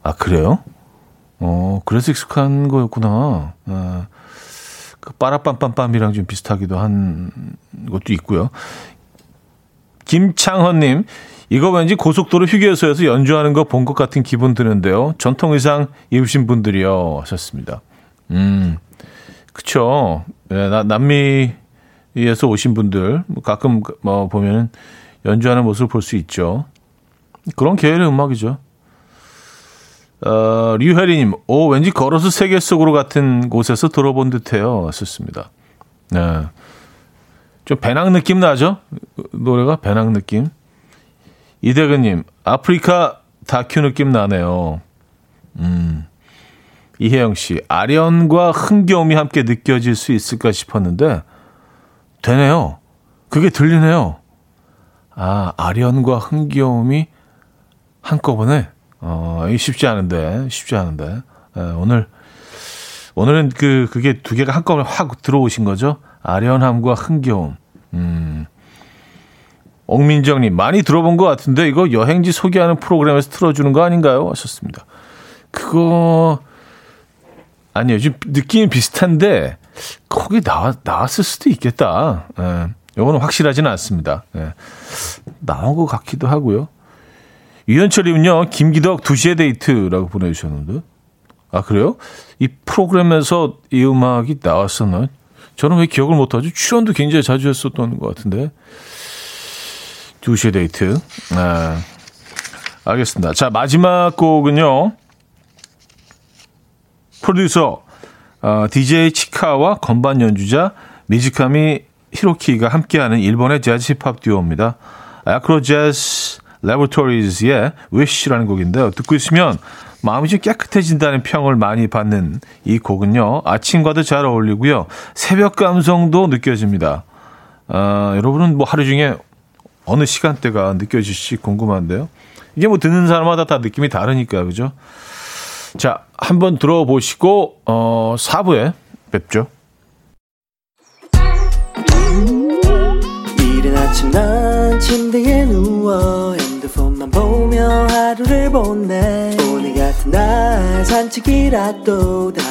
아 그래요? 어 그래서 익숙한 거였구나. 아, 그 빠라빰빰빰이랑 좀 비슷하기도 한 것도 있고요. 김창헌님 이거 왠지 고속도로 휴게소에서 연주하는 거 본 것 같은 기분 드는데요. 전통 의상 입으신 분들이요. 하셨습니다. 음, 그쵸. 예, 나, 남미에서 오신 분들, 뭐 가끔 뭐 보면은 연주하는 모습을 볼 수 있죠. 그런 계열의 음악이죠. 어, 류혜리님, 오, 왠지 걸어서 세계 속으로 같은 곳에서 들어본 듯해요. 하셨습니다 네. 좀 배낭 느낌 나죠? 노래가 배낭 느낌. 이대근님, 아프리카 다큐 느낌 나네요. 음. 이혜영 씨, 아련과 흥겨움이 함께 느껴질 수 있을까 싶었는데, 되네요. 그게 들리네요. 아, 아련과 흥겨움이 한꺼번에, 어, 쉽지 않은데, 쉽지 않은데, 에, 오늘, 오늘은 그, 그게 두 개가 한꺼번에 확 들어오신 거죠? 아련함과 흥겨움. 음. 옥민정님, 많이 들어본 것 같은데 이거 여행지 소개하는 프로그램에서 틀어주는 거 아닌가요? 하셨습니다. 그거, 아니요. 좀 느낌이 비슷한데, 거기 나왔, 나왔을 수도 있겠다. 예. 요거는 확실하지는 않습니다. 예. 나온 것 같기도 하고요. 유현철님은요, 김기덕 2시에 데이트라고 보내주셨는데. 아, 그래요? 이 프로그램에서 이 음악이 나왔었나요? 저는 왜 기억을 못하죠? 출연도 굉장히 자주 했었던 것 같은데. 2시에 데이트. 네. 알겠습니다. 자, 마지막 곡은요. 프로듀서, 어, DJ 치카와 건반 연주자 미즈카미 히로키가 함께하는 일본의 재즈 힙합 듀오입니다. 아크로 재즈 레버토리즈의 Wish라는 곡인데요. 듣고 있으면 마음이 좀 깨끗해진다는 평을 많이 받는 이 곡은요. 아침과도 잘 어울리고요. 새벽 감성도 느껴집니다. 아, 여러분은 뭐 하루 중에 어느 시간대가 느껴질지 궁금한데요. 이게 뭐 듣는 사람마다 다 느낌이 다르니까 그죠? 자, 한번 들어보시고 어 4부에 뵙죠. 이른 아침 난 침대에 누워 핸드폰만 보며 하루를 보내 오늘 같은 날 산책이라도 다녀올까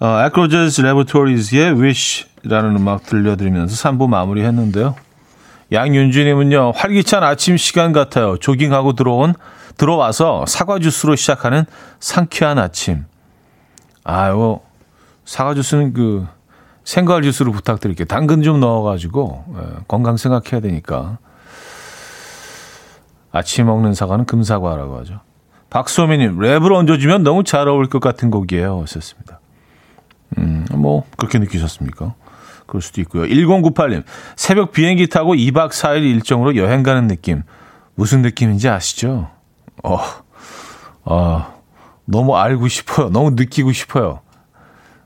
어, Acroges Laboratories의 Wish라는 음악 들려드리면서 3부 마무리했는데요. 양윤주님은요, 활기찬 아침 시간 같아요. 조깅하고 들어온, 들어와서 사과 주스로 시작하는 상쾌한 아침. 아유, 사과 주스는 그, 생과일 주스로 부탁드릴게요. 당근 좀 넣어가지고, 예, 건강 생각해야 되니까. 아침 먹는 사과는 금사과라고 하죠. 박소민님, 랩을 얹어주면 너무 잘 어울릴 것 같은 곡이에요. 하셨습니다. 음, 뭐, 그렇게 느끼셨습니까? 그럴 수도 있고요. 1098님, 새벽 비행기 타고 2박 4일 일정으로 여행 가는 느낌. 무슨 느낌인지 아시죠? 어, 어, 너무 알고 싶어요. 너무 느끼고 싶어요.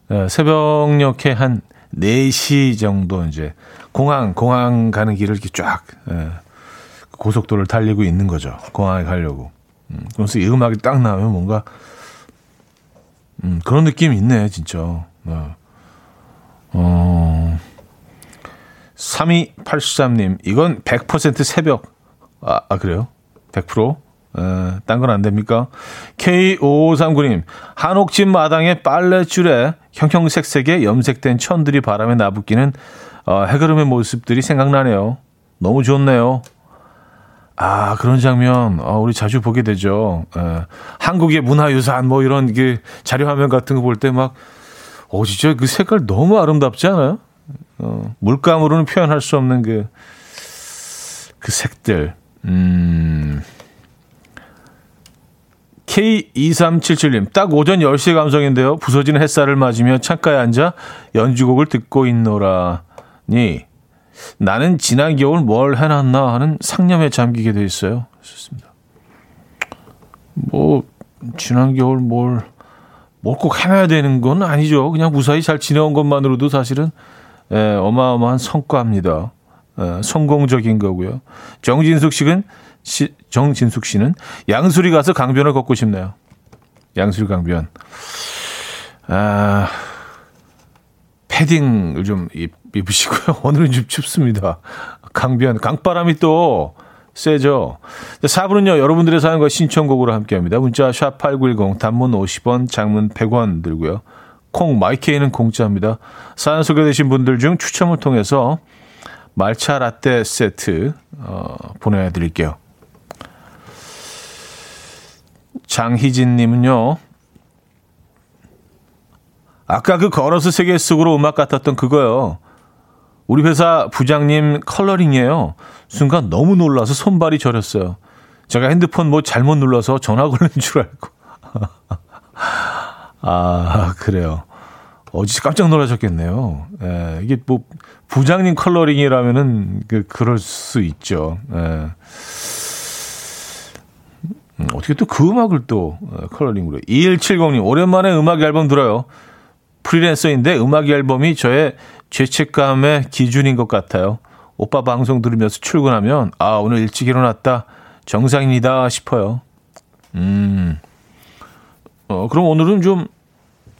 네, 새벽녘에 한 4시 정도 이제 공항, 공항 가는 길을 이렇게 쫙, 예, 고속도로를 달리고 있는 거죠. 공항에 가려고. 음, 그러면서 이 음악이 딱 나오면 뭔가, 음, 그런 느낌이 있네, 진짜. 네. 어, 3283님, 이건 100% 새벽. 아, 아 그래요? 100%? 에, 딴건 안 됩니까? K5539님, 한옥집 마당에 빨래줄에 형형색색의 염색된 천들이 바람에 나붓기는 어, 해그름의 모습들이 생각나네요. 너무 좋네요. 아, 그런 장면, 어, 우리 자주 보게 되죠. 에, 한국의 문화유산, 뭐 이런 그 자료화면 같은 거 볼 때 막, 어, 진짜 그 색깔 너무 아름답지 않아요? 어, 물감으로는 표현할 수 없는 그, 그 색들. 음. K2377님, 딱 오전 10시의 감성인데요. 부서지는 햇살을 맞으며 창가에 앉아 연주곡을 듣고 있노라니, 나는 지난 겨울 뭘 해놨나 하는 상념에 잠기게 돼 있어요. 좋습니다. 뭐, 지난 겨울 뭘, 뭘꼭 해놔야 되는 건 아니죠. 그냥 무사히 잘 지내온 것만으로도 사실은, 예, 어마어마한 성과입니다. 예, 성공적인 거고요. 정진숙 씨는, 시, 정진숙 씨는 양수리 가서 강변을 걷고 싶네요. 양수리 강변. 아, 패딩을 좀 입, 입으시고요. [LAUGHS] 오늘은 좀 춥습니다. 강변, 강바람이 또 세죠. 4부는요, 여러분들의 사연과 신청곡으로 함께 합니다. 문자 샵8910, 단문 50원, 장문 100원 들고요. 콩, 마이케이는 공짜입니다. 사연 소개되신 분들 중 추첨을 통해서 말차 라떼 세트, 어, 보내드릴게요. 장희진님은요, 아까 그 걸어서 세계 속으로 음악 같았던 그거요. 우리 회사 부장님 컬러링이에요. 순간 너무 놀라서 손발이 저렸어요. 제가 핸드폰 뭐 잘못 눌러서 전화 걸린 줄 알고. [LAUGHS] 아, 그래요. 어제 깜짝 놀라셨겠네요. 예, 이게 뭐 부장님 컬러링이라면은 그 그럴 수 있죠. 예. 음, 어떻게 또 그 음악을 또 어, 컬러링으로. 2170님, 오랜만에 음악 앨범 들어요. 프리랜서인데 음악 앨범이 저의 죄책감의 기준인 것 같아요. 오빠 방송 들으면서 출근하면 아 오늘 일찍 일어났다 정상입니다 싶어요. 음, 어 그럼 오늘은 좀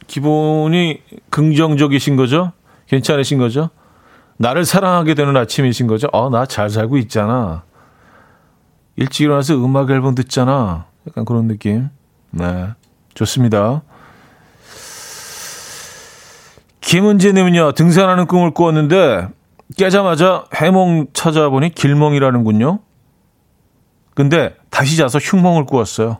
기분이 긍정적이신 거죠? 괜찮으신 거죠? 나를 사랑하게 되는 아침이신 거죠? 어, 나 잘 살고 있잖아. 일찍 일어나서 음악 앨범 듣잖아. 약간 그런 느낌. 네. 좋습니다. 김은지님은요, 등산하는 꿈을 꾸었는데, 깨자마자 해몽 찾아보니 길몽이라는군요. 근데 다시 자서 흉몽을 꾸었어요.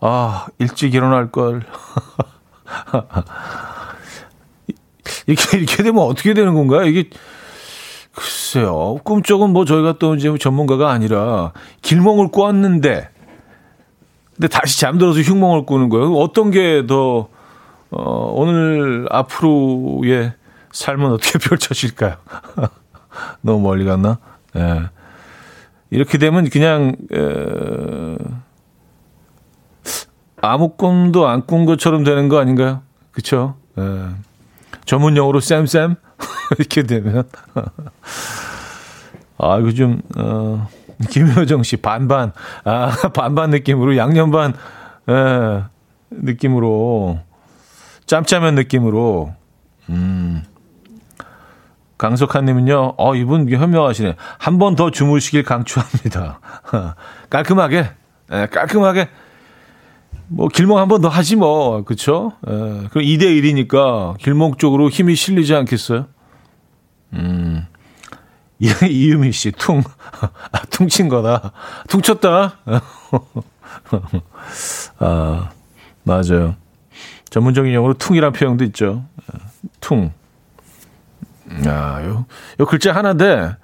아, 일찍 일어날 걸. [LAUGHS] 이렇게, 이렇게 되면 어떻게 되는 건가요? 이게, 글쎄요. 꿈 쪽은 뭐 저희가 또 이제 전문가가 아니라 길몽을 꾸었는데, 근데 다시 잠들어서 흉몽을 꾸는 거예요. 어떤 게 더 어, 오늘 앞으로의 삶은 어떻게 [LAUGHS] 펼쳐질까요? [LAUGHS] 너무 멀리 갔나? 예. 이렇게 되면 그냥, 에, 아무 꿈도 안 꾼 것처럼 되는 거 아닌가요? 그쵸? 예. 전문 용어로 쌤쌤? [LAUGHS] 이렇게 되면. 아, 이거 좀, 어, 김효정 씨 반반, 아, 반반 느낌으로, 양념 반, 예, 느낌으로. 짬짜면 느낌으로. 음. 강석한님은요, 어, 이분 현명하시네. 한 번 더 주무시길 강추합니다. [LAUGHS] 깔끔하게, 에, 깔끔하게. 뭐, 길목 한 번 더 하지 뭐, 그쵸? 에, 그럼 2대1이니까 길목 쪽으로 힘이 실리지 않겠어요? 음. [LAUGHS] 이유미 씨, 퉁. [LAUGHS] 아, 퉁친 거다. 퉁쳤다. 아, 맞아요. 전문적인 용어로 퉁이란 표현도 있죠. 퉁. 야, 요, 요 글자 하나인데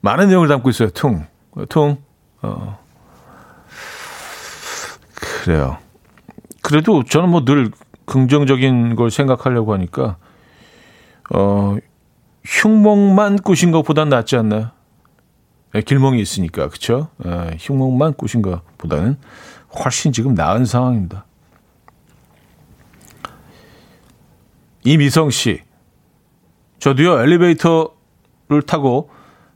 많은 내용을 담고 있어요. 퉁. 퉁. 어. 그래요. 그래도 저는 뭐 늘 긍정적인 걸 생각하려고 하니까, 어, 흉몽만 꾸신 것보단 낫지 않나요? 네, 길몽이 있으니까? 예, 흉몽만 꾸신 것보다는 훨씬 지금 나은 상황입니다. 이미성 씨. 저도요, 엘리베이터를 타고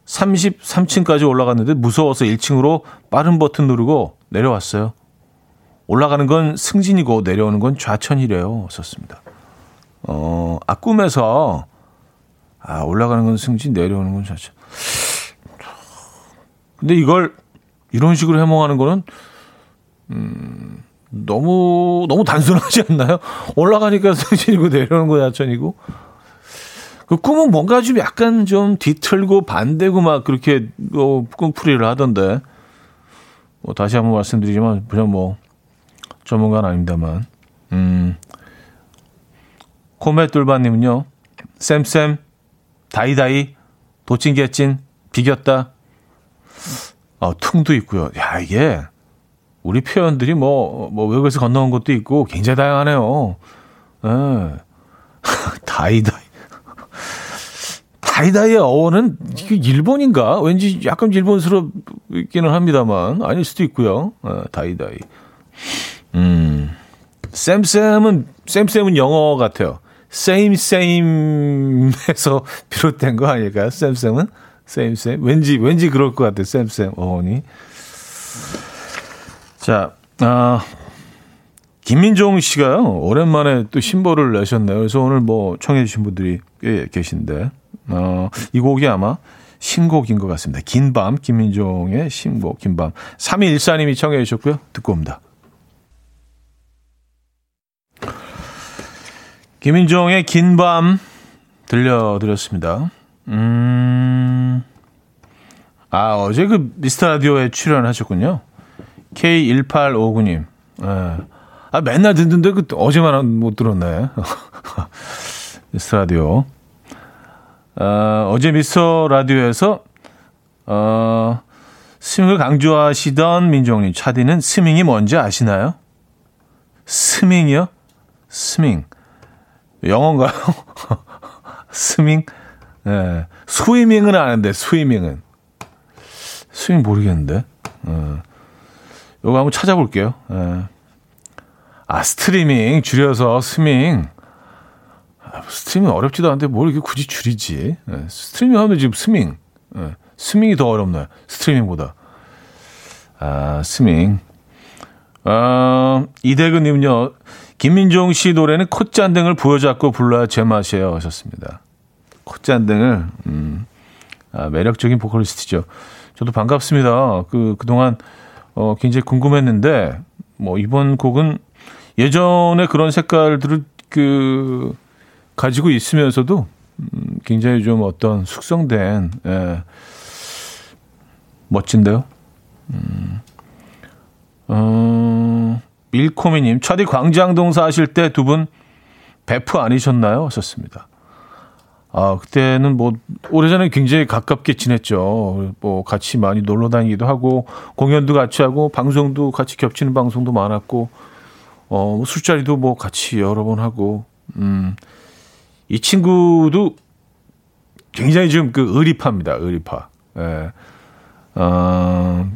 33층까지 올라갔는데 무서워서 1층으로 빠른 버튼 누르고 내려왔어요. 올라가는 건 승진이고 내려오는 건 좌천이래요. 썼습니다. 어, 아, 꿈에서, 아, 올라가는 건 승진, 내려오는 건 좌천. 근데 이걸 이런 식으로 해몽하는 거는, 음, 너무 너무 단순하지 않나요? 올라가니까 [LAUGHS] 승진이고 내려오는 거 야천이고. 그 꿈은 뭔가 좀 약간 좀 뒤틀고 반대고 막 그렇게 어, 꿈풀이를 하던데. 뭐 다시 한번 말씀드리지만 그냥 뭐 전문가는 아닙니다만. 음. 코메 뚫바님은요. 쌤쌤 다이다이, 도찐개찐, 비겼다. 어, 퉁도 있고요. 야, 이게 우리 표현들이 뭐, 뭐 외국에서 건너온 것도 있고 굉장히 다양하네요. 예. [LAUGHS] 다이다이. 다이다이의 어원은 일본인가? 왠지 약간 일본스럽기는 합니다만 아닐 수도 있고요. 예, 다이다이. 음. 쌤쌤은 쌤쌤은 영어 같아요. same same에서 [LAUGHS] 비롯된 거 아닐까요? 쌤쌤은 same 왠지 왠지 그럴 것 같아요. 쌤쌤 어원이. 자, 아 김민종 씨가요 오랜만에 또 신보를 내셨네요. 그래서 오늘 뭐 청해주신 분들이 꽤 계신데 어, 이 곡이 아마 신곡인 것 같습니다. 긴 밤 김민종의 신곡 긴 밤 3214님이 청해 주셨고요. 듣고 옵니다. 김인종의 긴 밤 들려드렸습니다. 음, 아, 어제 그 미스터 라디오에 출연하셨군요. K1859님. 예. 아, 맨날 듣는데 그 어제만 못 들었네. [LAUGHS] 미스터 라디오. 어, 어제 미스터 라디오에서, 어, 스밍을 강조하시던 민종님, 차디는 스밍이 뭔지 아시나요? 스밍이요? 스밍. 영어인가요? [LAUGHS] 스밍? 예. swimming은 아는데, swimming은. 스밍 모르겠는데. 예. 요거 한번 찾아볼게요. 예. 아, 스트리밍, 줄여서 스밍. 아, 스트리밍 어렵지도 않은데 뭘 이렇게 굳이 줄이지. 예. 스트리밍 하면 지금 스밍. 예. 스밍이 더 어렵나요? 스트리밍보다. 아, 스밍. 어, 이대근님은요, 김민종 씨 노래는 콧잔등을 부여잡고 불러야 제맛이에요. 하셨습니다. 콧잔등을, 음, 아, 매력적인 보컬리스트죠. 저도 반갑습니다. 그, 그동안, 어, 굉장히 궁금했는데, 뭐, 이번 곡은 예전에 그런 색깔들을 그, 가지고 있으면서도, 음, 굉장히 좀 어떤 숙성된, 예, 멋진데요? 음, 어, 밀코미님, 차디 광장동 사실 때 두 분 베프 아니셨나요? 하셨습니다. 아, 그때는 뭐, 오래전에 굉장히 가깝게 지냈죠. 뭐, 같이 많이 놀러 다니기도 하고, 공연도 같이 하고, 방송도 같이 겹치는 방송도 많았고, 어, 뭐 술자리도 뭐 같이 여러 번 하고, 음, 이 친구도 굉장히 지금 그 의리파입니다. 의리파. 예. 어,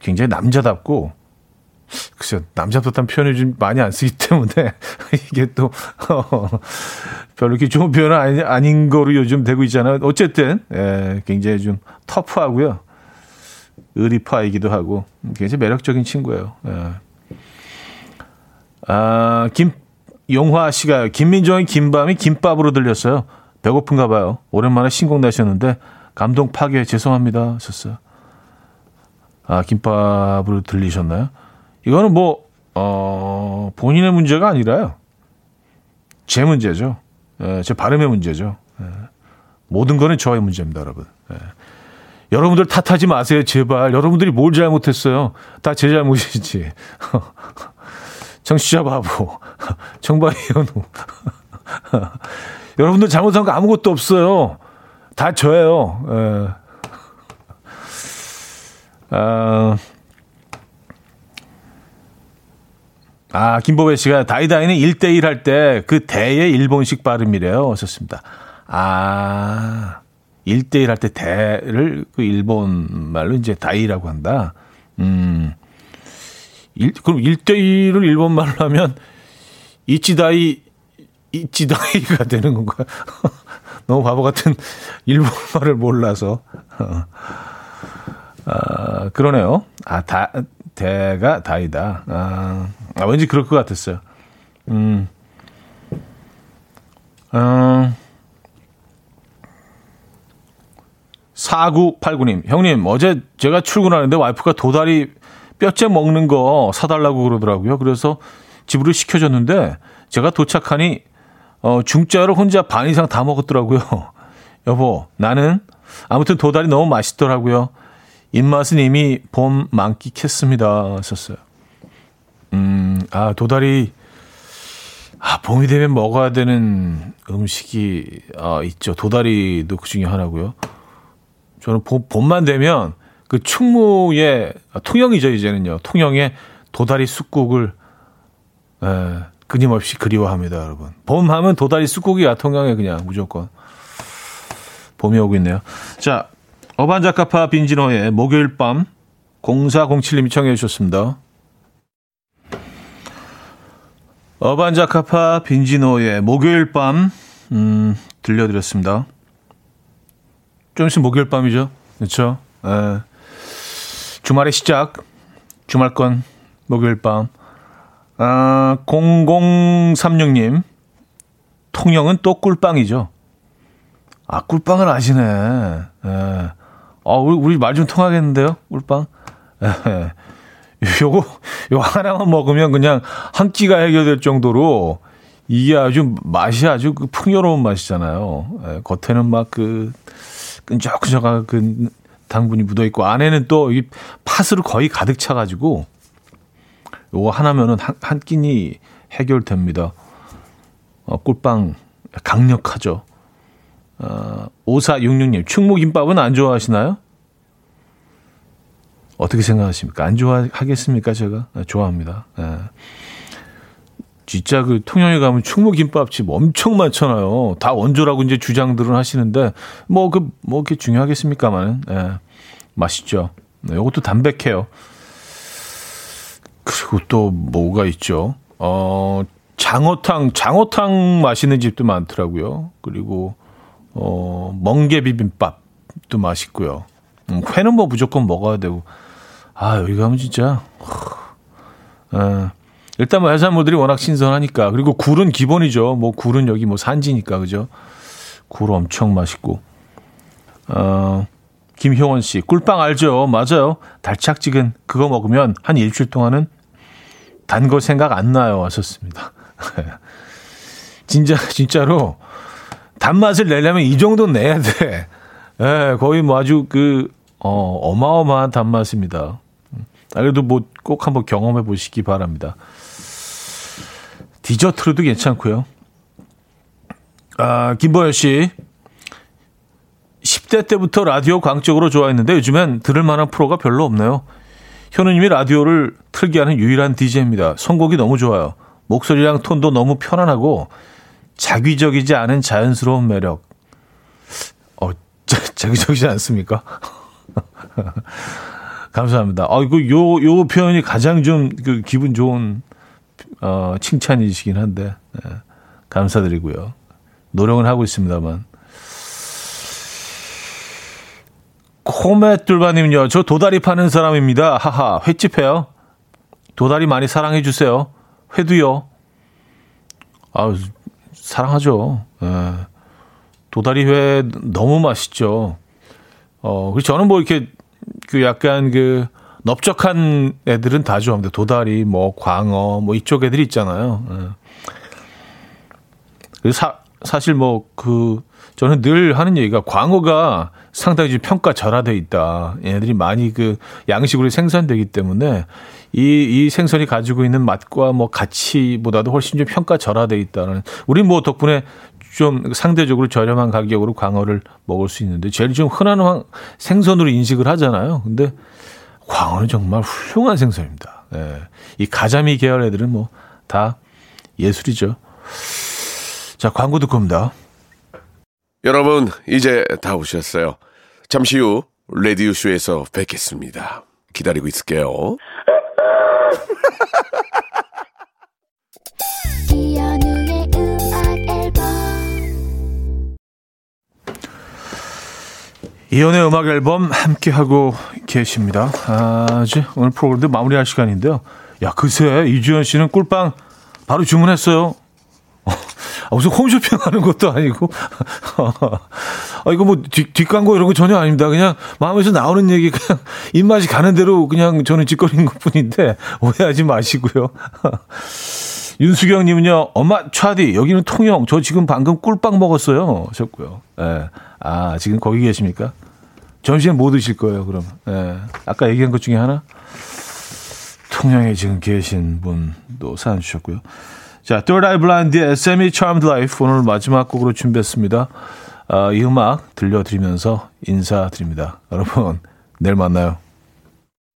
굉장히 남자답고, 글쎄요, 남자답다는 표현을 좀 많이 안 쓰기 때문에 [LAUGHS] 이게 또 어, 별로 이렇게 좋은 표현은 아니, 아닌 거로 요즘 되고 있잖아요. 어쨌든 예, 굉장히 좀 터프하고요. 의리파이기도 하고 굉장히 매력적인 친구예요. 예. 아, 김 용화 씨가 김민정의 김밤이 김밥으로 들렸어요. 배고픈가 봐요. 오랜만에 신곡 내셨는데 감동 파괴 죄송합니다. 하셨어요. 아, 김밥으로 들리셨나요? 이거는 뭐, 어, 본인의 문제가 아니라요. 제 문제죠. 예, 제 발음의 문제죠. 예. 모든 거는 저의 문제입니다, 여러분. 예. 여러분들 탓하지 마세요, 제발. 여러분들이 뭘 잘못했어요? 다 제 잘못이지. [LAUGHS] 정치자 바보. [LAUGHS] 정바이 현우. [LAUGHS] 여러분들 잘못한 거 아무것도 없어요. 다 저예요. 예. 아, 아, 김보배 씨가 다이다이는 1대1 할 때 그 대의 일본식 발음이래요. 하셨습니다. 아, 1대1 할 때 대를 그 일본 말로 이제 다이라고 한다. 음. 일, 그럼 1대1을 일본 말로 하면 이치다이, 이치다이가 [LAUGHS] 되는 건가요? [LAUGHS] 너무 바보 같은 일본 말을 몰라서. 아, 그러네요. 아, 다, 대가 다이다. 아, 아, 왠지 그럴 것 같았어요. 음. 어, 4989님, 형님, 어제 제가 출근하는데 와이프가 도다리 뼈째 먹는 거 사달라고 그러더라고요. 그래서 집으로 시켜줬는데 제가 도착하니 어, 중짜를 혼자 반 이상 다 먹었더라고요. [LAUGHS] 여보, 나는 아무튼 도다리 너무 맛있더라고요. 입맛은 이미 봄 만끽했습니다. 썼어요. 음, 아, 도다리. 아, 봄이 되면 먹어야 되는 음식이 아, 있죠. 도다리도 그 중에 하나고요. 저는 봄, 봄만 되면 그 충무에 아, 통영이죠 이제는요. 통영에 도다리 쑥국을 에, 끊임없이 그리워합니다, 여러분. 봄 하면 도다리 쑥국이야 통영에 그냥 무조건 봄이 오고 있네요. 자, 어반자카파 빈지노의 목요일 밤 0407님이 청해 주셨습니다. 어반자카파 빈지노의 목요일 밤 음, 들려드렸습니다. 좀 있으면 목요일 밤이죠. 그렇죠? 에, 주말의 시작, 주말권 목요일 밤. 아, 0036님, 통영은 또 꿀빵이죠. 아, 꿀빵을 아시네. 에. 아, 우리, 우리 말 좀 통하겠는데요? 꿀빵? 에. 요거, 요 하나만 먹으면 그냥 한 끼가 해결될 정도로 이게 아주 맛이 아주 그 풍요로운 맛이잖아요. 에, 겉에는 막 그 끈적끈적한 그 당분이 묻어 있고 안에는 또 이 팥으로 거의 가득 차 가지고 요거 하나면은 한, 한 끼니 해결됩니다. 어, 꿀빵 강력하죠. 어, 5466님, 충무김밥은 안 좋아하시나요? 어떻게 생각하십니까? 안 좋아하겠습니까? 제가 네, 좋아합니다. 네. 진짜 그 통영에 가면 충무김밥집 엄청 많잖아요. 다 원조라고 이제 주장들은 하시는데 뭐 그뭐 그, 뭐 이렇게 중요하겠습니까만은 네. 맛있죠. 네, 이것도 담백해요. 그리고 또 뭐가 있죠? 어 장어탕 장어탕 맛있는 집도 많더라고요. 그리고 어 멍게 비빔밥도 맛있고요. 음, 회는 뭐 무조건 먹어야 되고 아, 여기 가면 진짜. 에, 일단 뭐 해산물들이 워낙 신선하니까. 그리고 굴은 기본이죠. 뭐 굴은 여기 뭐 산지니까, 그죠? 굴 엄청 맛있고. 어, 김효원 씨, 꿀빵 알죠? 맞아요. 달착지근 그거 먹으면 한 일주일 동안은 단 거 생각 안 나요. 왔었습니다. [LAUGHS] 진짜, 진짜로 단맛을 내려면 이 정도 내야 돼. 예, 거의 뭐 아주 그, 어, 어마어마한 단맛입니다. 아, 그래도 뭐 꼭 한번 경험해 보시기 바랍니다. 디저트로도 괜찮고요. 아, 김보현 씨. 10대 때부터 라디오 광적으로 좋아했는데 요즘엔 들을 만한 프로가 별로 없네요. 현우님이 라디오를 틀게 하는 유일한 DJ입니다. 선곡이 너무 좋아요. 목소리랑 톤도 너무 편안하고 자기적이지 않은 자연스러운 매력. 어, 자, [LAUGHS] 자기적이지 않습니까? [LAUGHS] 감사합니다. 아, 이거 요, 요 표현이 가장 좀 그 기분 좋은, 어, 칭찬이시긴 한데, 예, 감사드리고요. 노력은 하고 있습니다만. 코메뚫바님요. 저 도다리 파는 사람입니다. 하하. 횟집 해요. 도다리 많이 사랑해 주세요. 회도요. 아, 사랑하죠. 예. 도다리 회 너무 맛있죠. 어, 그리고 저는 뭐 이렇게 그 약간 그 넓적한 애들은 다 좋아합니다. 도다리, 뭐 광어, 뭐 이쪽 애들이 있잖아요. 예. 사, 사실 뭐 그 저는 늘 하는 얘기가 광어가 상당히 좀 평가 절하돼 있다. 얘네들이 많이 그 양식으로 생산되기 때문에 이, 이 생선이 가지고 있는 맛과 뭐 가치보다도 훨씬 좀 평가 절하돼 있다는. 우리 뭐 덕분에 좀 상대적으로 저렴한 가격으로 광어를 먹을 수 있는데 제일 좀 흔한 생선으로 인식을 하잖아요. 근데 광어는 정말 훌륭한 생선입니다. 예. 이 가자미 계열 애들은 뭐 다 예술이죠. 자, 광고 듣고 옵니다. 여러분, 이제 다 오셨어요. 잠시 후 레디오쇼에서 뵙겠습니다. 기다리고 있을게요. [LAUGHS] 이연의 음악 앨범 함께 하고 계십니다. 아, 이제 오늘 프로그램도 마무리할 시간인데요. 야, 그새 이주연 씨는 꿀빵 바로 주문했어요. 아, 무슨 홈쇼핑 하는 것도 아니고. [LAUGHS] 아, 이거 뭐 뒷, 뒷광고 이런 거 전혀 아닙니다. 그냥 마음에서 나오는 얘기 그냥 입맛이 가는 대로 그냥 저는 짓거리는 것 뿐인데 오해하지 마시고요. [LAUGHS] 윤수경 님은요, 엄마, 차디, 여기는 통영. 저 지금 방금 꿀빵 먹었어요. 하셨고요. 예. 아, 지금 거기 계십니까? 점심에 뭐 드실 거예요, 그럼? 예. 아까 얘기한 것 중에 하나? 통영에 지금 계신 분도 사연 주셨고요. 자, Third Eye Blind의 Semi Charmed Life 오늘 마지막 곡으로 준비했습니다. 어, 이 음악 들려드리면서 인사드립니다. 여러분, 내일 만나요.